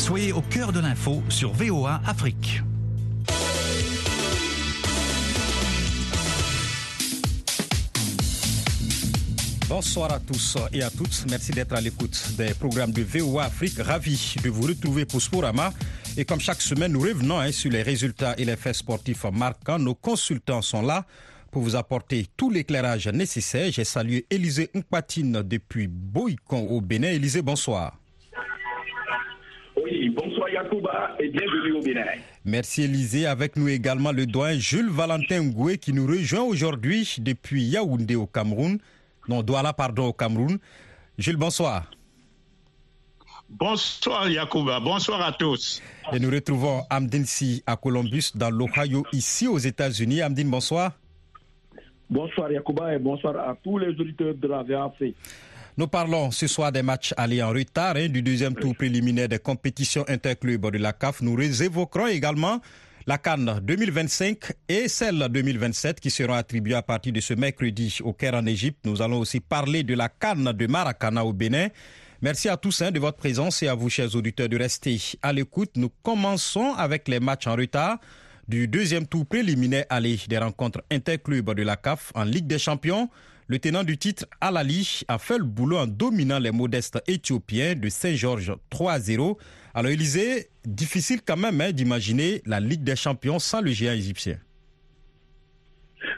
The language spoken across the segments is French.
Soyez au cœur de l'info sur VOA Afrique. Bonsoir à tous et à toutes. Merci d'être à l'écoute des programmes de VOA Afrique. Ravi de vous retrouver pour Sporama. Et comme chaque semaine, nous revenons hein, sur les résultats et les faits sportifs marquants. Nos consultants sont là pour vous apporter tout l'éclairage nécessaire. J'ai salué Élisée Mpatine depuis Boïcon au Bénin. Élisée, bonsoir. Oui, bonsoir Yacouba et bienvenue au Bénin. Merci Élisée. Avec nous également le doyen Jules Valentin Ngoué qui nous rejoint aujourd'hui depuis Yaoundé au Cameroun. Non, Douala, pardon, au Cameroun. Jules, bonsoir. Bonsoir Yacouba, bonsoir à tous. Et nous retrouvons Amdine Si à Columbus dans l'Ohio, ici aux États-Unis. Amdine, bonsoir. Bonsoir Yacouba et bonsoir à tous les auditeurs de la VAC. Nous parlons ce soir des matchs allés en retard hein, du deuxième tour préliminaire des compétitions interclubs de la CAF. Nous évoquerons également la Cannes 2025 et celle 2027 qui seront attribuées à partir de ce mercredi au Caire en Égypte. Nous allons aussi parler de la Cannes de Maracana au Bénin. Merci à tous hein, de votre présence et à vous, chers auditeurs, de rester à l'écoute. Nous commençons avec les matchs en retard du deuxième tour préliminaire aller des rencontres interclubs de la CAF en Ligue des Champions. Le tenant du titre, Alali, a fait le boulot en dominant les modestes éthiopiens de Saint-Georges 3-0. Alors, Élysée, difficile quand même hein, d'imaginer la Ligue des Champions sans le géant égyptien.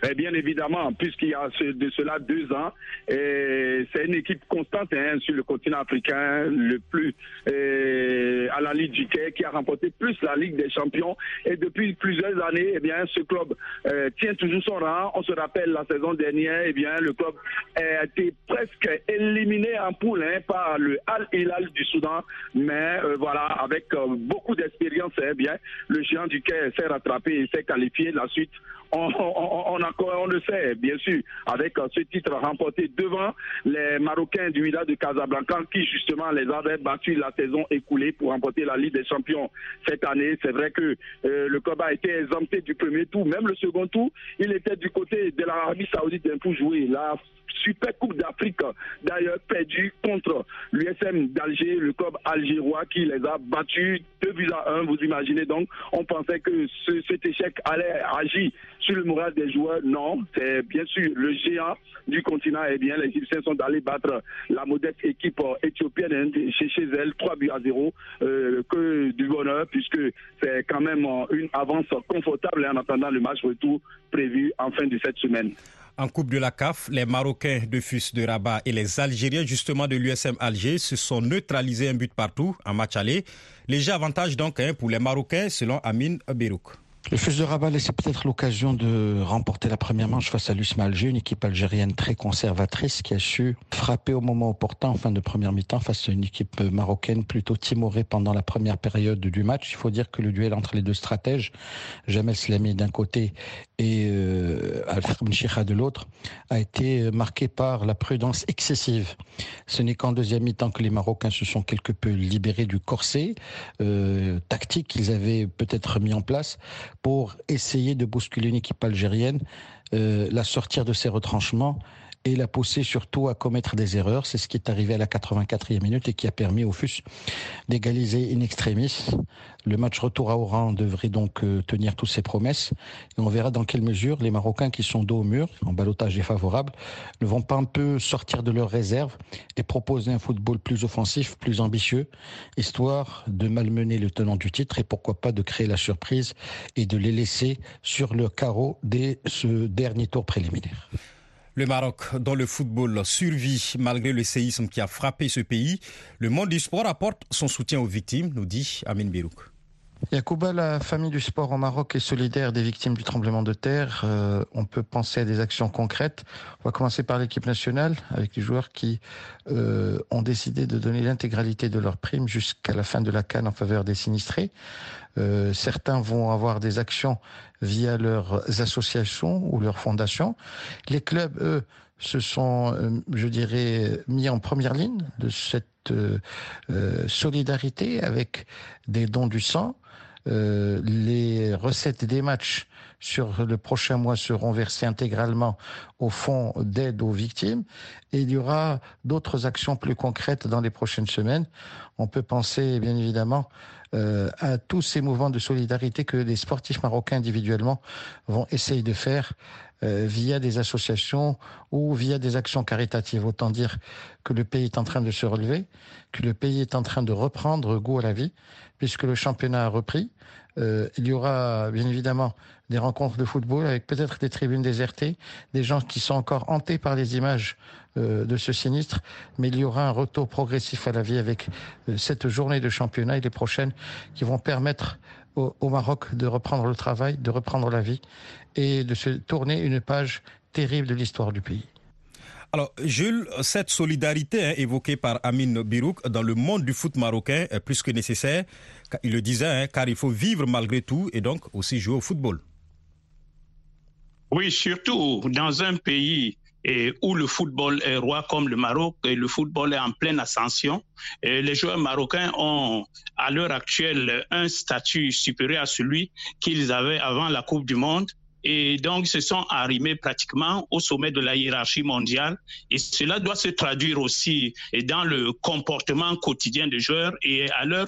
Eh bien évidemment, puisqu'il y a de cela deux ans, c'est une équipe constante hein, sur le continent africain, le plus à la Ligue du Quai, qui a remporté plus la Ligue des Champions. Et depuis plusieurs années, eh bien, ce club euh, tient toujours son rang. On se rappelle la saison dernière, eh bien, le club a été presque éliminé en poule hein, par le Al Hilal du Soudan. Mais euh, voilà, avec euh, beaucoup d'expérience, eh bien, le géant du Quai s'est rattrapé et s'est qualifié. La suite on, on, le sait, bien sûr, avec ce titre remporté devant les Marocains du Wida de Casablanca, qui justement les avaient battus la saison écoulée pour remporter la Ligue des Champions cette année. C'est vrai que euh, le club a été exempté du premier tour, même le second tour, il était du côté de l'Arabie Saoudite pour jouer. La Super Coupe d'Afrique, d'ailleurs perdu contre l'USM d'Alger, le club algérois qui les a battus 2 buts à 1. Vous imaginez donc, on pensait que cet échec allait agir sur le moral des joueurs. Non, c'est bien sûr le géant du continent. Eh bien, les Égyptiens sont allés battre la modeste équipe éthiopienne chez, chez elle, 3 buts à 0. Euh, que du bonheur, puisque c'est quand même une avance confortable en attendant le match retour prévu en fin de cette semaine. En Coupe de la CAF, les Marocains de FUS de Rabat et les Algériens justement de l'USM Alger se sont neutralisés un but partout en match aller. Léger avantage donc hein, pour les Marocains selon Amin Berouk. Le Fus de Rabat laissait peut-être l'occasion de remporter la première manche face à l'USMA Alger, une équipe algérienne très conservatrice qui a su frapper au moment opportun en fin de première mi-temps face à une équipe marocaine plutôt timorée pendant la première période du match. Il faut dire que le duel entre les deux stratèges, Jamel Slami d'un côté et euh, Alfred de l'autre, a été marqué par la prudence excessive. Ce n'est qu'en deuxième mi-temps que les Marocains se sont quelque peu libérés du corset euh, tactique qu'ils avaient peut-être mis en place pour essayer de bousculer une équipe algérienne, euh, la sortir de ses retranchements et la pousser surtout à commettre des erreurs. C'est ce qui est arrivé à la 84e minute et qui a permis au FUS d'égaliser in extremis. Le match retour à Oran devrait donc euh, tenir toutes ses promesses. Et on verra dans quelle mesure les Marocains qui sont dos au mur, en balotage défavorable, ne vont pas un peu sortir de leurs réserves et proposer un football plus offensif, plus ambitieux, histoire de malmener le tenant du titre et pourquoi pas de créer la surprise et de les laisser sur le carreau dès ce dernier tour préliminaire. Le Maroc, dont le football survit malgré le séisme qui a frappé ce pays, le monde du sport apporte son soutien aux victimes, nous dit Amin Birouk. Yacouba, la famille du sport au Maroc est solidaire des victimes du tremblement de terre. Euh, on peut penser à des actions concrètes. On va commencer par l'équipe nationale, avec les joueurs qui euh, ont décidé de donner l'intégralité de leur prime jusqu'à la fin de la canne en faveur des sinistrés. Euh, certains vont avoir des actions via leurs associations ou leurs fondations. Les clubs, eux, se sont, je dirais, mis en première ligne de cette solidarité avec des dons du sang. Euh, les recettes des matchs sur le prochain mois seront versées intégralement au fonds d'aide aux victimes. Et il y aura d'autres actions plus concrètes dans les prochaines semaines. On peut penser, bien évidemment, euh, à tous ces mouvements de solidarité que les sportifs marocains individuellement vont essayer de faire euh, via des associations ou via des actions caritatives. Autant dire que le pays est en train de se relever, que le pays est en train de reprendre goût à la vie, puisque le championnat a repris. Euh, il y aura bien évidemment des rencontres de football avec peut-être des tribunes désertées, des gens qui sont encore hantés par les images euh, de ce sinistre, mais il y aura un retour progressif à la vie avec euh, cette journée de championnat et les prochaines qui vont permettre au, au, Maroc de reprendre le travail, de reprendre la vie et de se tourner une page terrible de l'histoire du pays. Alors, Jules, cette solidarité hein, évoquée par Amin Birouk dans le monde du foot marocain est plus que nécessaire. Il le disait, hein, car il faut vivre malgré tout et donc aussi jouer au football. Oui, surtout dans un pays et où le football est roi comme le Maroc et le football est en pleine ascension. Et les joueurs marocains ont à l'heure actuelle un statut supérieur à celui qu'ils avaient avant la Coupe du Monde et donc se sont arrimés pratiquement au sommet de la hiérarchie mondiale. Et cela doit se traduire aussi dans le comportement quotidien des joueurs et à leur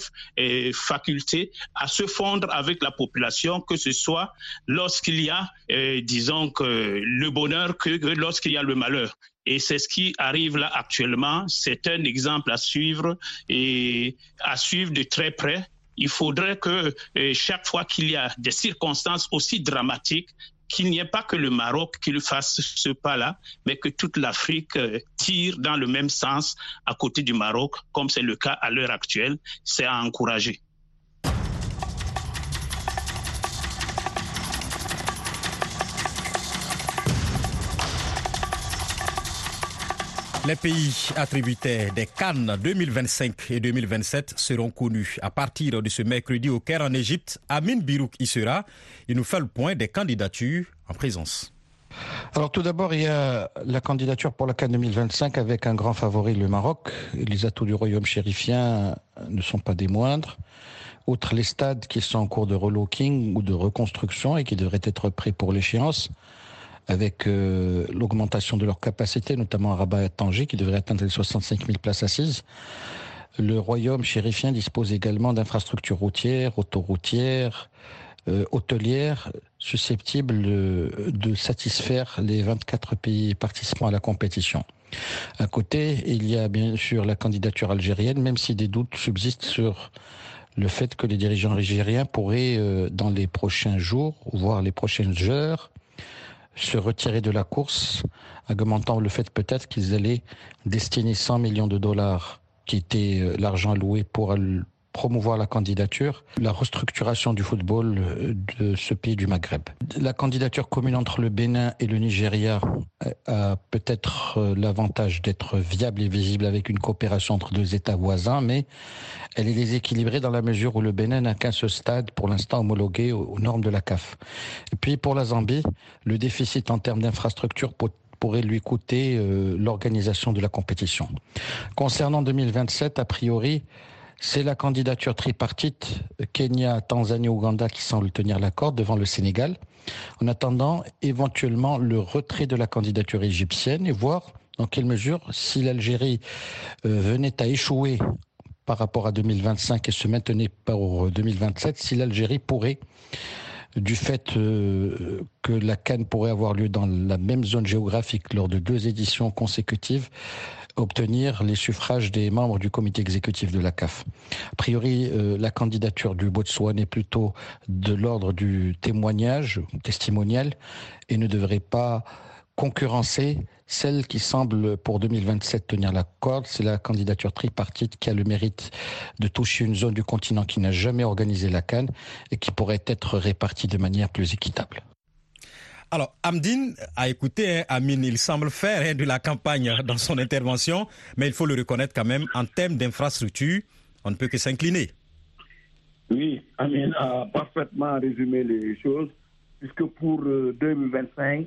faculté à se fondre avec la population, que ce soit lorsqu'il y a, euh, disons, que le bonheur que lorsqu'il y a le malheur. Et c'est ce qui arrive là actuellement. C'est un exemple à suivre et à suivre de très près il faudrait que euh, chaque fois qu'il y a des circonstances aussi dramatiques, qu'il n'y ait pas que le Maroc qui fasse ce pas-là, mais que toute l'Afrique euh, tire dans le même sens à côté du Maroc, comme c'est le cas à l'heure actuelle. C'est à encourager. Les pays attributaires des Cannes 2025 et 2027 seront connus à partir de ce mercredi au Caire en Égypte. Amin Birouk y sera. Il nous fait le point des candidatures en présence. Alors tout d'abord, il y a la candidature pour la Cannes 2025 avec un grand favori, le Maroc. Les atouts du royaume chérifien ne sont pas des moindres. Outre les stades qui sont en cours de relooking ou de reconstruction et qui devraient être prêts pour l'échéance, avec euh, l'augmentation de leur capacité, notamment à Rabat et à Tanger, qui devrait atteindre les 65 000 places assises. Le royaume chérifien dispose également d'infrastructures routières, autoroutières, euh, hôtelières, susceptibles de satisfaire les 24 pays participants à la compétition. À côté, il y a bien sûr la candidature algérienne, même si des doutes subsistent sur le fait que les dirigeants algériens pourraient, euh, dans les prochains jours, voire les prochaines heures, se retirer de la course, argumentant le fait peut-être qu'ils allaient destiner 100 millions de dollars, qui était euh, l'argent alloué pour promouvoir la candidature, la restructuration du football euh, de ce pays du Maghreb. La candidature commune entre le Bénin et le Nigeria euh, a peut-être euh, l'avantage d'être viable et visible avec une coopération entre deux États voisins, mais elle est déséquilibrée dans la mesure où le Bénin n'a qu'un seul stade pour l'instant homologué aux normes de la CAF. Et puis pour la Zambie, le déficit en termes d'infrastructures pourrait lui coûter l'organisation de la compétition. Concernant 2027, a priori, c'est la candidature tripartite Kenya, Tanzanie, Ouganda qui semble tenir la corde devant le Sénégal. En attendant, éventuellement, le retrait de la candidature égyptienne et voir dans quelle mesure, si l'Algérie euh, venait à échouer par rapport à 2025 et se maintenait pour 2027, si l'Algérie pourrait du fait euh, que la Cannes pourrait avoir lieu dans la même zone géographique lors de deux éditions consécutives, obtenir les suffrages des membres du comité exécutif de la CAF. A priori, euh, la candidature du Botswana est plutôt de l'ordre du témoignage, testimonial, et ne devrait pas concurrencer celle qui semble pour 2027 tenir la corde, c'est la candidature tripartite qui a le mérite de toucher une zone du continent qui n'a jamais organisé la Cannes et qui pourrait être répartie de manière plus équitable. Alors, Amdine a écouté hein, Amine, il semble faire hein, de la campagne dans son intervention, mais il faut le reconnaître quand même, en termes d'infrastructure, on ne peut que s'incliner. Oui, Amine a parfaitement résumé les choses, puisque pour 2025, euh,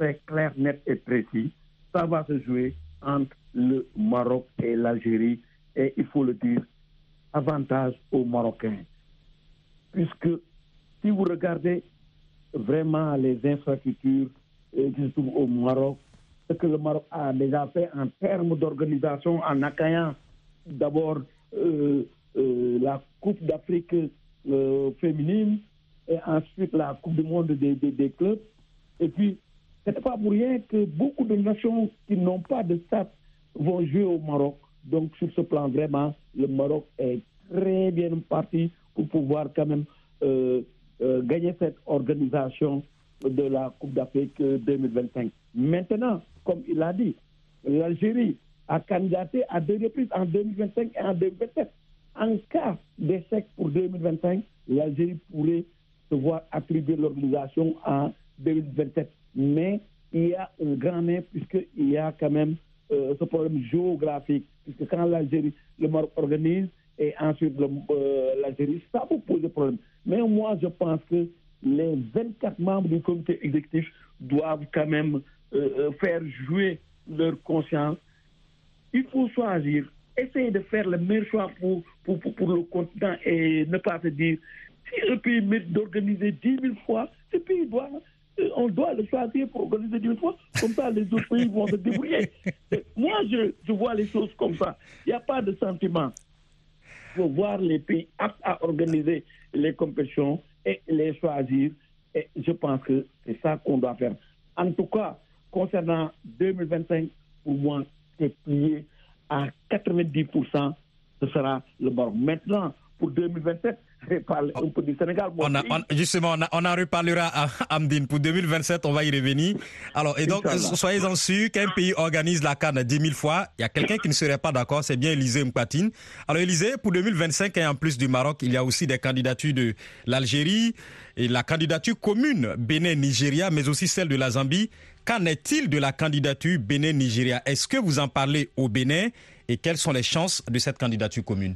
c'est clair, net et précis. Ça va se jouer entre le Maroc et l'Algérie, et il faut le dire, avantage aux Marocains. Puisque si vous regardez vraiment les infrastructures qui se trouve au Maroc, ce que le Maroc a déjà fait en termes d'organisation en accueillant d'abord la Coupe d'Afrique féminine et ensuite la Coupe du Monde des, des clubs. Et puis, ce n'est pas pour rien que beaucoup de nations qui n'ont pas de stade vont jouer au Maroc. Donc, sur ce plan, vraiment, le Maroc est très bien parti pour pouvoir quand même euh, euh, gagner cette organisation de la Coupe d'Afrique 2025. Maintenant, comme il l'a dit, l'Algérie a candidaté à deux reprises en 2025 et en 2027. En cas d'échec pour 2025, l'Algérie pourrait se voir attribuer l'organisation en 2027. Mais il y a un grand mais puisqu'il y a quand même euh, ce problème géographique. Puisque quand l'Algérie, le Maroc organise et ensuite euh, l'Algérie, ça vous pose problème. Mais moi, je pense que les 24 membres du comité exécutif doivent quand même euh, faire jouer leur conscience. Il faut choisir, essayer de faire le meilleur choix pour, pour, pour, le continent et ne pas se dire si un pays mérite d'organiser 10 000 fois, ce pays doit on doit le choisir pour organiser 10 000 fois. Comme ça, les autres pays vont se débrouiller. Moi, je, je, vois les choses comme ça. Il n'y a pas de sentiment. Faut voir les pays aptes à organiser les compétitions et les choisir. Et je pense que c'est ça qu'on doit faire. En tout cas, concernant 2025, pour moi, c'est plié à 90%. Ce sera le bord. Maintenant, pour 2027, un peu du Sénégal. justement, on, en reparlera à Amdine. Pour 2027, on va y revenir. Alors, et donc, soyez-en sûrs qu'un pays organise la canne 10 000 fois. Il y a quelqu'un qui ne serait pas d'accord, c'est bien Élisée Mpatine. Alors, Élisée, pour 2025, et en plus du Maroc, il y a aussi des candidatures de l'Algérie et la candidature commune Bénin-Nigeria, mais aussi celle de la Zambie. Qu'en est-il de la candidature Bénin-Nigeria Est-ce que vous en parlez au Bénin? Et quelles sont les chances de cette candidature commune?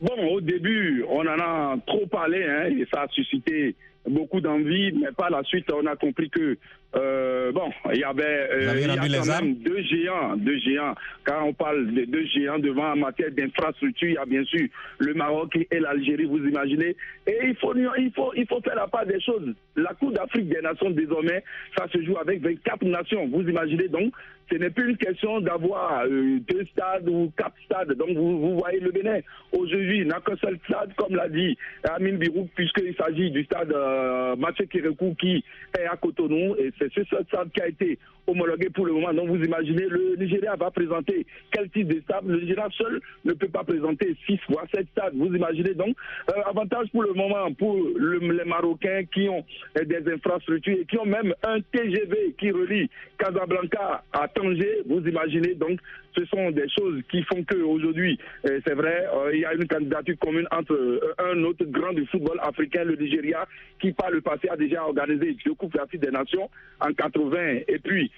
Bon, au début, on en a trop parlé hein, et ça a suscité beaucoup d'envie, mais par la suite, on a compris que euh, bon, il y avait euh, il y a quand même deux géants, deux géants. Quand on parle de deux géants devant en matière d'infrastructure, il y a bien sûr le Maroc et l'Algérie, vous imaginez. Et il faut, il faut, il faut faire la part des choses. La Coupe d'Afrique des Nations désormais, ça se joue avec 24 nations. Vous imaginez donc, ce n'est plus une question d'avoir euh, deux stades ou quatre stades. Donc vous, vous voyez le Bénin aujourd'hui n'a qu'un seul stade, comme l'a dit Amin Birou, puisqu'il s'agit du stade euh, Mathieu Kérékou qui est à Cotonou et c'est ce stade qui a été homologué pour le moment. Donc vous imaginez, le Nigeria va présenter quel type de stade Le Nigeria seul ne peut pas présenter 6 fois 7 stades. Vous imaginez donc, euh, avantage pour le moment pour les Marocains qui ont euh, des infrastructures et qui ont même un TGV qui relie Casablanca à Tanger. Vous imaginez donc, ce sont des choses qui font qu'aujourd'hui, euh, c'est vrai, il y a une candidature commune entre un autre grand du football africain, le Nigeria, qui par le passé a déjà organisé le Coupe d'Afrique des Nations en 80 et puis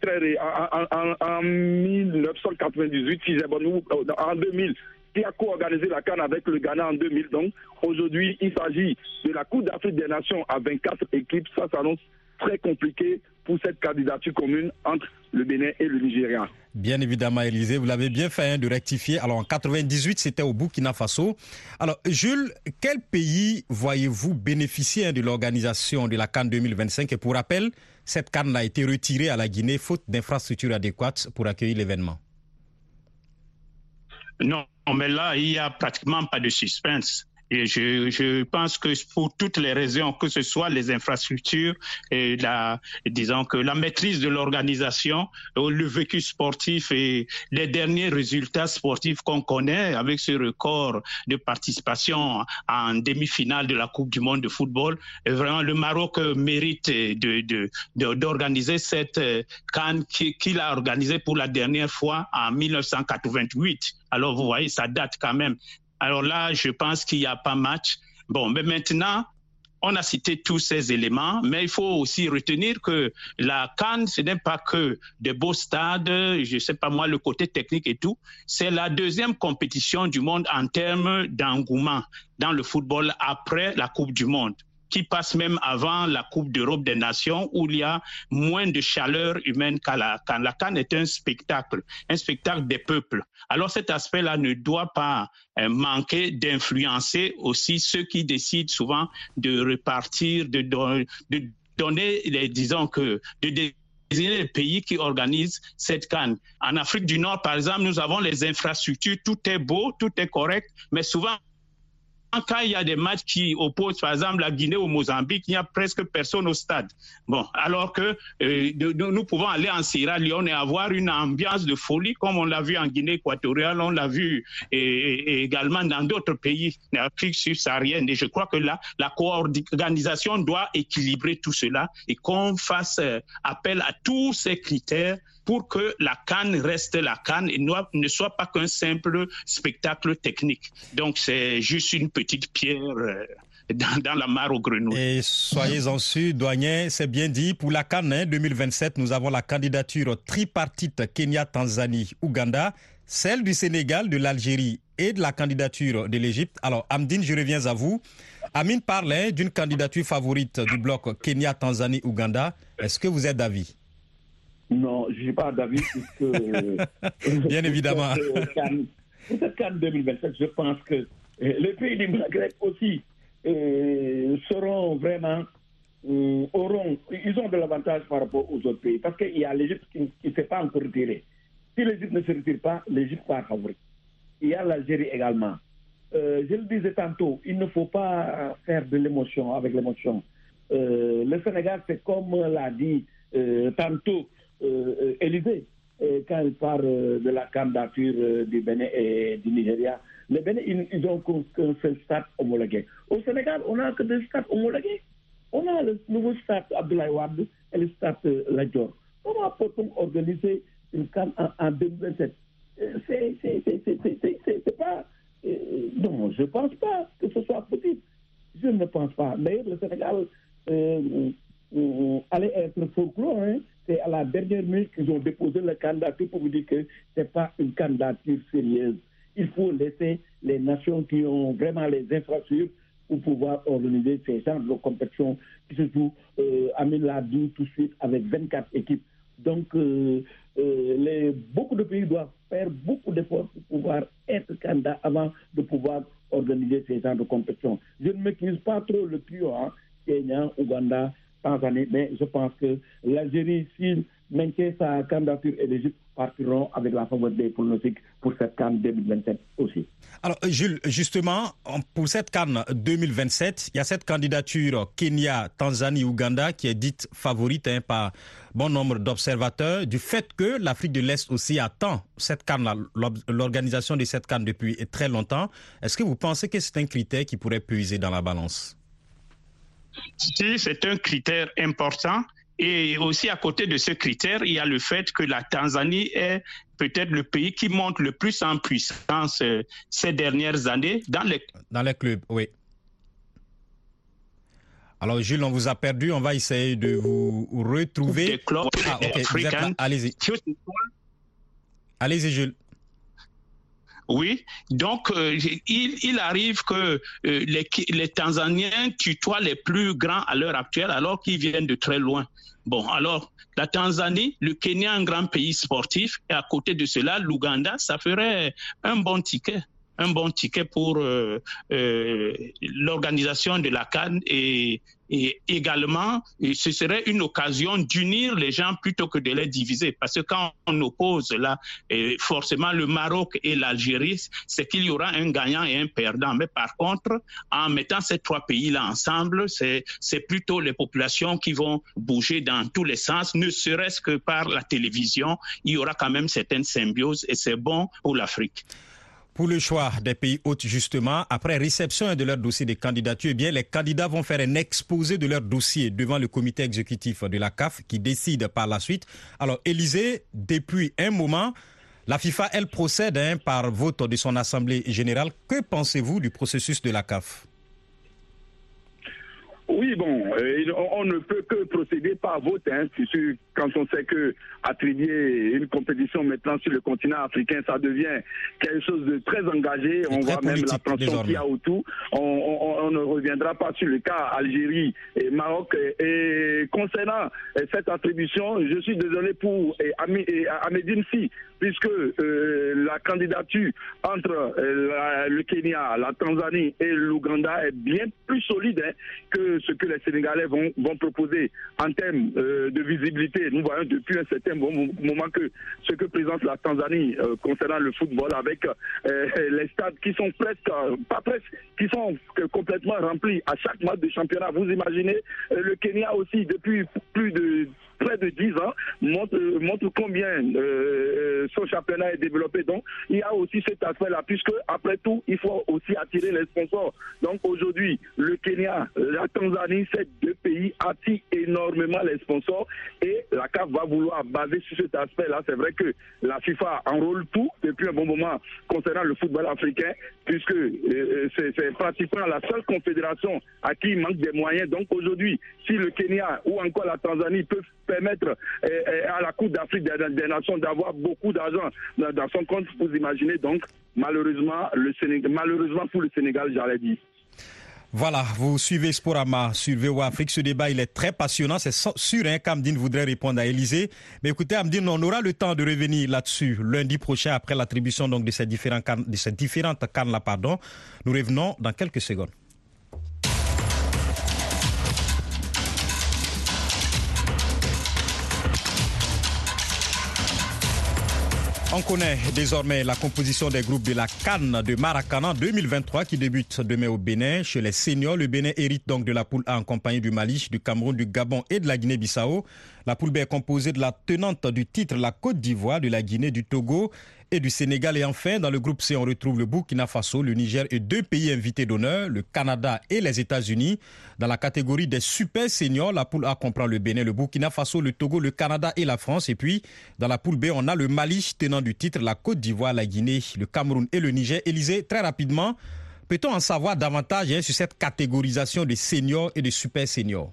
très, en, en, 1998, si j'ai bon, en 2000, qui a co-organisé la Cannes avec le Ghana en 2000. Donc aujourd'hui, il s'agit de la Coupe d'Afrique des Nations à 24 équipes. Ça s'annonce très compliqué pour cette candidature commune entre le Bénin et le Nigeria. Bien évidemment, Élisée, vous l'avez bien fait hein, de rectifier. Alors en 98, c'était au Burkina Faso. Alors Jules, quel pays voyez-vous bénéficier hein, de l'organisation de la Cannes 2025 Et pour rappel, cette Cannes a été retirée à la Guinée faute d'infrastructures adéquates pour accueillir l'événement. Non, mais là, il n'y a pratiquement pas de suspense. Et je, pense que pour toutes les raisons, que ce soit les infrastructures la, disons que la maîtrise de l'organisation, le vécu sportif et les derniers résultats sportifs qu'on connaît avec ce record de participation en demi-finale de la Coupe du Monde de football, et vraiment le Maroc mérite de, d'organiser cette canne qu'il a organisée pour la dernière fois en 1988. Alors vous voyez, ça date quand même. Alors là, je pense qu'il n'y a pas match. Bon, mais maintenant, on a cité tous ces éléments, mais il faut aussi retenir que la Cannes, ce n'est pas que des beaux stades, je ne sais pas moi, le côté technique et tout. C'est la deuxième compétition du monde en termes d'engouement dans le football après la Coupe du Monde qui passe même avant la Coupe d'Europe des Nations où il y a moins de chaleur humaine qu'à la Cannes. La Cannes est un spectacle, un spectacle des peuples. Alors cet aspect-là ne doit pas euh, manquer d'influencer aussi ceux qui décident souvent de repartir, de, donner, disons que, de désigner les pays qui organisent cette canne. En Afrique du Nord, par exemple, nous avons les infrastructures, tout est beau, tout est correct, mais souvent quand il y a des matchs qui opposent, par exemple, la Guinée au Mozambique, il n'y a presque personne au stade. Bon, alors que euh, nous pouvons aller en Sierra Leone et avoir une ambiance de folie, comme on l'a vu en Guinée équatoriale, on l'a vu également dans d'autres pays d'Afrique subsaharienne. Et je crois que là, la co-organisation doit équilibrer tout cela et qu'on fasse euh, appel à tous ces critères pour que la canne reste la canne et ne soit pas qu'un simple spectacle technique. Donc c'est juste une petite pierre. Euh, dans, la mare aux grenouilles. Et soyez-en sûrs, douanier, c'est bien dit. Pour la Cannes 2027, nous avons la candidature tripartite Kenya, Tanzanie, Ouganda, celle du Sénégal, de l'Algérie et de la candidature de l'Égypte. Alors, Amdine, je reviens à vous. Amine parlait d'une candidature favorite du bloc Kenya, Tanzanie, Ouganda. Est-ce que vous êtes d'avis? Non, je ne suis pas d'avis puisque... Bien évidemment. Pour cette CAN 2027, je pense que euh, les pays du Maghreb aussi euh, seront vraiment... Euh, auront, ils ont de l'avantage par rapport aux autres pays parce qu'il y a l'Égypte qui ne s'est pas encore retirée. Si l'Égypte ne se retire pas, l'Égypte va favori. Il y a l'Algérie également. je le disais tantôt, il ne faut pas faire de l'émotion avec l'émotion. le Sénégal, c'est comme l'a dit tantôt euh, Élysée, quand il parle de la candidature du Bénin et du Nigeria. Les Bénin, ils ont qu'un seul stade homologué. Au Sénégal, on n'a que deux stades homologués. On a le nouveau stade Abdoulaye Wade et le stade Lajor. Comment peut-on organiser une CAN en, 2027 C'est pas. non, je ne pense pas que ce soit possible. Je ne pense pas. D'ailleurs, le Sénégal euh, euh, allait être folklore. Hein c'est à la dernière minute qu'ils ont déposé la candidature pour vous dire que ce n'est pas une candidature sérieuse. Il faut laisser les nations qui ont vraiment les infrastructures pour pouvoir organiser ces genres de compétitions qui se jouent, euh, Amine l'a dit tout de suite, avec 24 équipes. Donc, euh, euh, les, beaucoup de pays doivent faire beaucoup d'efforts pour pouvoir être candidats avant de pouvoir organiser ces genres de compétitions. Je ne maîtrise pas trop le trio, hein, Kenya, Ouganda, Mais je pense que l'Algérie, s'il maintient sa candidature et l'Égypte partiront avec la faveur des pronostics pour cette Cannes 2027 aussi. Alors, Jules, justement, pour cette Cannes 2027, il y a cette candidature Kenya, Tanzanie, Ouganda qui est dite favorite hein, par bon nombre d'observateurs, du fait que l'Afrique de l'Est aussi attend cette Cannes, l'organisation de cette Cannes depuis très longtemps. Est-ce que vous pensez que c'est un critère qui pourrait puiser dans la balance? Si c'est un critère important. Et aussi à côté de ce critère, il y a le fait que la Tanzanie est peut-être le pays qui monte le plus en puissance euh, ces dernières années dans les... Dans les clubs, oui. Alors Jules, on vous a perdu, on va essayer de vous retrouver. Ah, Allez-y. Allez-y Jules. Oui, donc euh, il, arrive que euh, les, les, Tanzaniens tutoient les plus grands à l'heure actuelle alors qu'ils viennent de très loin. Bon, alors la Tanzanie, le Kenya, un grand pays sportif, et à côté de cela, l'Ouganda, ça ferait un bon ticket un bon ticket pour euh, l'organisation de la Cannes et, et également ce serait une occasion d'unir les gens plutôt que de les diviser. Parce que quand on oppose là forcément le Maroc et l'Algérie c'est qu'il y aura un gagnant et un perdant. Mais par contre en mettant ces trois pays là ensemble c'est plutôt les populations qui vont bouger dans tous les sens. Ne serait-ce que par la télévision il y aura quand même certaines symbioses et c'est bon pour l'Afrique pour le choix des pays hôtes, justement, après réception de leur dossier de candidature, eh bien, les candidats vont faire un exposé de leur dossier devant le comité exécutif de la CAF qui décide par la suite. Alors, Élysée, depuis un moment, la FIFA, elle procède hein, par vote de son Assemblée générale. Que pensez-vous du processus de la CAF? Oui, bon, euh, on ne peut que procéder par vote, hein, sûr, quand on sait que attribuer une compétition maintenant sur le continent africain, ça devient quelque chose de très engagé. on voit même la tension qu'il y a autour. On, ne reviendra pas sur le cas Algérie et Maroc. Et, concernant euh, cette attribution, je suis désolé pour Ahmedine Si, puisque euh, la candidature entre le Kenya, la Tanzanie et l'Ouganda est bien plus solide hein, que ce que les Sénégalais vont proposer en termes euh, de visibilité. Nous voyons depuis un certain moment que ce que présente la Tanzanie euh, concernant le football avec euh, les stades qui sont presque, pas presque, qui sont complètement remplis à chaque match de championnat. Vous imaginez le Kenya aussi depuis plus de près de 10 ans montre, montre combien euh, son championnat est développé. Donc, il y a aussi cet aspect-là, puisque après tout, il faut aussi attirer les sponsors. Donc, aujourd'hui, le Kenya, la Tanzanie, ces deux pays attirent énormément les sponsors et la CAF va vouloir baser sur cet aspect-là. C'est vrai que la FIFA enrôle tout depuis un bon moment concernant le football africain, puisque euh, c'est pratiquement la seule confédération à qui il manque des moyens. Donc, aujourd'hui, si le Kenya ou encore la Tanzanie peuvent permettre eh, eh, à la Coupe d'Afrique des, Nations d'avoir beaucoup d'argent dans son compte. Vous imaginez donc, malheureusement, le Sénégal, malheureusement pour le Sénégal, j'allais dire. Voilà, vous suivez Sporama sur VOA Afrique. Ce débat, il est très passionnant. C'est sûr hein, qu'Amdine voudrait répondre à Élysée. Mais écoutez, Amdine, on aura le temps de revenir là-dessus lundi prochain après l'attribution de ces, différents de ces différentes cannes-là. Pardon. Nous revenons dans quelques secondes. On connaît désormais la composition des groupes de la Cannes de Maracana 2023 qui débute demain au Bénin. Chez les seniors, le Bénin hérite donc de la poule A en compagnie du Mali, du Cameroun, du Gabon et de la Guinée-Bissau. La poule B est composée de la tenante du titre, la Côte d'Ivoire, de la Guinée, du Togo et du Sénégal. Et enfin, dans le groupe C, on retrouve le Burkina Faso, le Niger et deux pays invités d'honneur, le Canada et les États-Unis. Dans la catégorie des super seniors, la poule A comprend le Bénin, le Burkina Faso, le Togo, le Canada et la France. Et puis, dans la poule B, on a le Mali, tenant du titre, la Côte d'Ivoire, la Guinée, le Cameroun et le Niger. Élysée, très rapidement, peut-on en savoir davantage hein, sur cette catégorisation des seniors et des super seniors?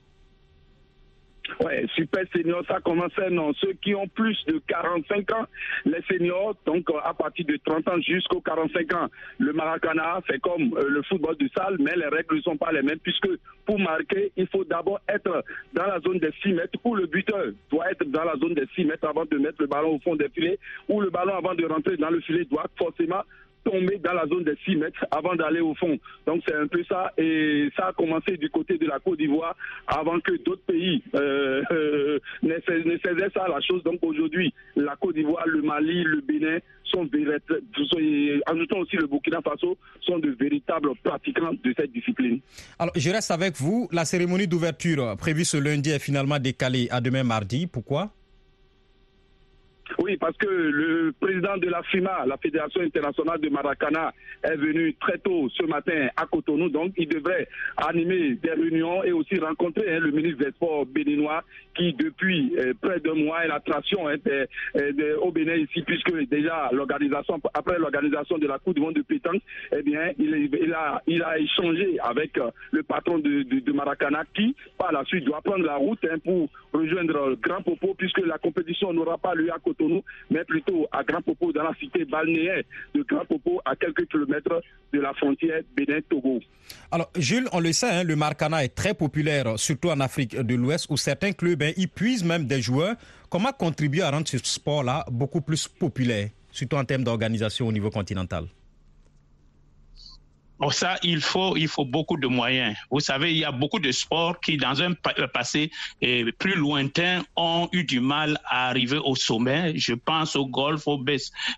Ouais, super senior, ça commençait, non. Ceux qui ont plus de 45 ans, les seniors, donc euh, à partir de 30 ans jusqu'aux 45 ans. Le maracana, c'est comme euh, le football de salle, mais les règles ne sont pas les mêmes, puisque pour marquer, il faut d'abord être dans la zone des 6 mètres, ou le buteur doit être dans la zone des 6 mètres avant de mettre le ballon au fond des filets, ou le ballon avant de rentrer dans le filet doit forcément tomber dans la zone des 6 mètres avant d'aller au fond. Donc c'est un peu ça. Et ça a commencé du côté de la Côte d'Ivoire avant que d'autres pays euh, euh, ne, faisaient ça la chose. Donc aujourd'hui, la Côte d'Ivoire, le Mali, le Bénin sont ajoutons aussi le Burkina Faso, sont de véritables pratiquants de cette discipline. Alors je reste avec vous. La cérémonie d'ouverture prévue ce lundi est finalement décalée à demain mardi. Pourquoi? Oui, parce que le président de la FIMA, la Fédération internationale de Maracana, est venu très tôt ce matin à Cotonou. Donc, il devrait animer des réunions et aussi rencontrer hein, le ministre des Sports béninois qui, depuis euh, près d'un mois, est l'attraction hein, au Bénin ici, puisque déjà l'organisation, après l'organisation de la Coupe du Monde de pétanque, eh bien, il, a, échangé avec euh, le patron de, Maracana qui, par la suite, doit prendre la route hein, pour rejoindre Grand Popo, puisque la compétition n'aura pas lieu à Cotonou mais plutôt à Grand Popo, dans la cité balnéaire de Grand à quelques kilomètres de la frontière Bénin-Togo. Alors, Jules, on le sait, hein, le Marcana est très populaire, surtout en Afrique de l'Ouest, où certains clubs hein, y puisent même des joueurs. Comment contribuer à rendre ce sport-là beaucoup plus populaire, surtout en termes d'organisation au niveau continental? Pour ça, il faut, beaucoup de moyens. Vous savez, il y a beaucoup de sports qui, dans un euh, passé euh, plus lointain, ont eu du mal à arriver au sommet. Je pense au golf, au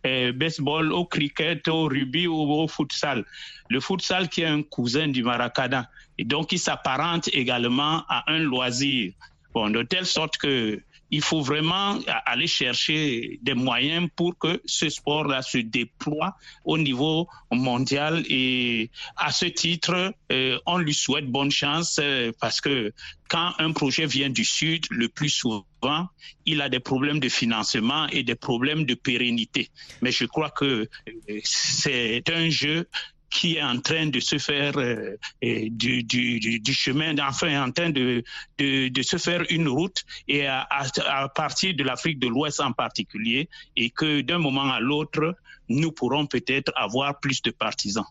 euh, baseball, au cricket, au rugby ou au futsal. Le futsal qui est un cousin du maracana. Et donc, il s'apparente également à un loisir. Bon, de telle sorte que il faut vraiment aller chercher des moyens pour que ce sport-là se déploie au niveau mondial. Et à ce titre, euh, on lui souhaite bonne chance euh, parce que quand un projet vient du Sud, le plus souvent, il a des problèmes de financement et des problèmes de pérennité. Mais je crois que euh, c'est un jeu qui est en train de se faire euh, du, chemin, enfin en train de, de, se faire une route et à, partir de l'Afrique de l'Ouest en particulier et que d'un moment à l'autre, nous pourrons peut-être avoir plus de partisans.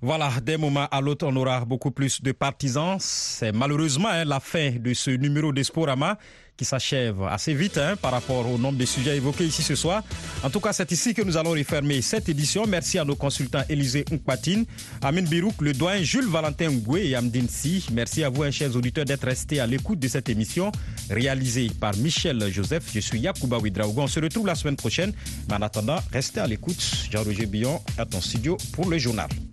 Voilà, d'un moment à l'autre, on aura beaucoup plus de partisans. C'est malheureusement hein, la fin de ce numéro de Sporama qui s'achève assez vite hein, par rapport au nombre de sujets évoqués ici ce soir. En tout cas, c'est ici que nous allons refermer cette édition. Merci à nos consultants Élisée Nkpatine, Amin Birouk, le doyen Jules Valentin Ngoué et Amdine Si. Merci à vous, hein, chers auditeurs, d'être restés à l'écoute de cette émission réalisée par Michel Joseph. Je suis Yakouba Ouidraogo. On se retrouve la semaine prochaine. Mais en attendant, restez à l'écoute. Jean-Roger Billon à ton studio pour le journal.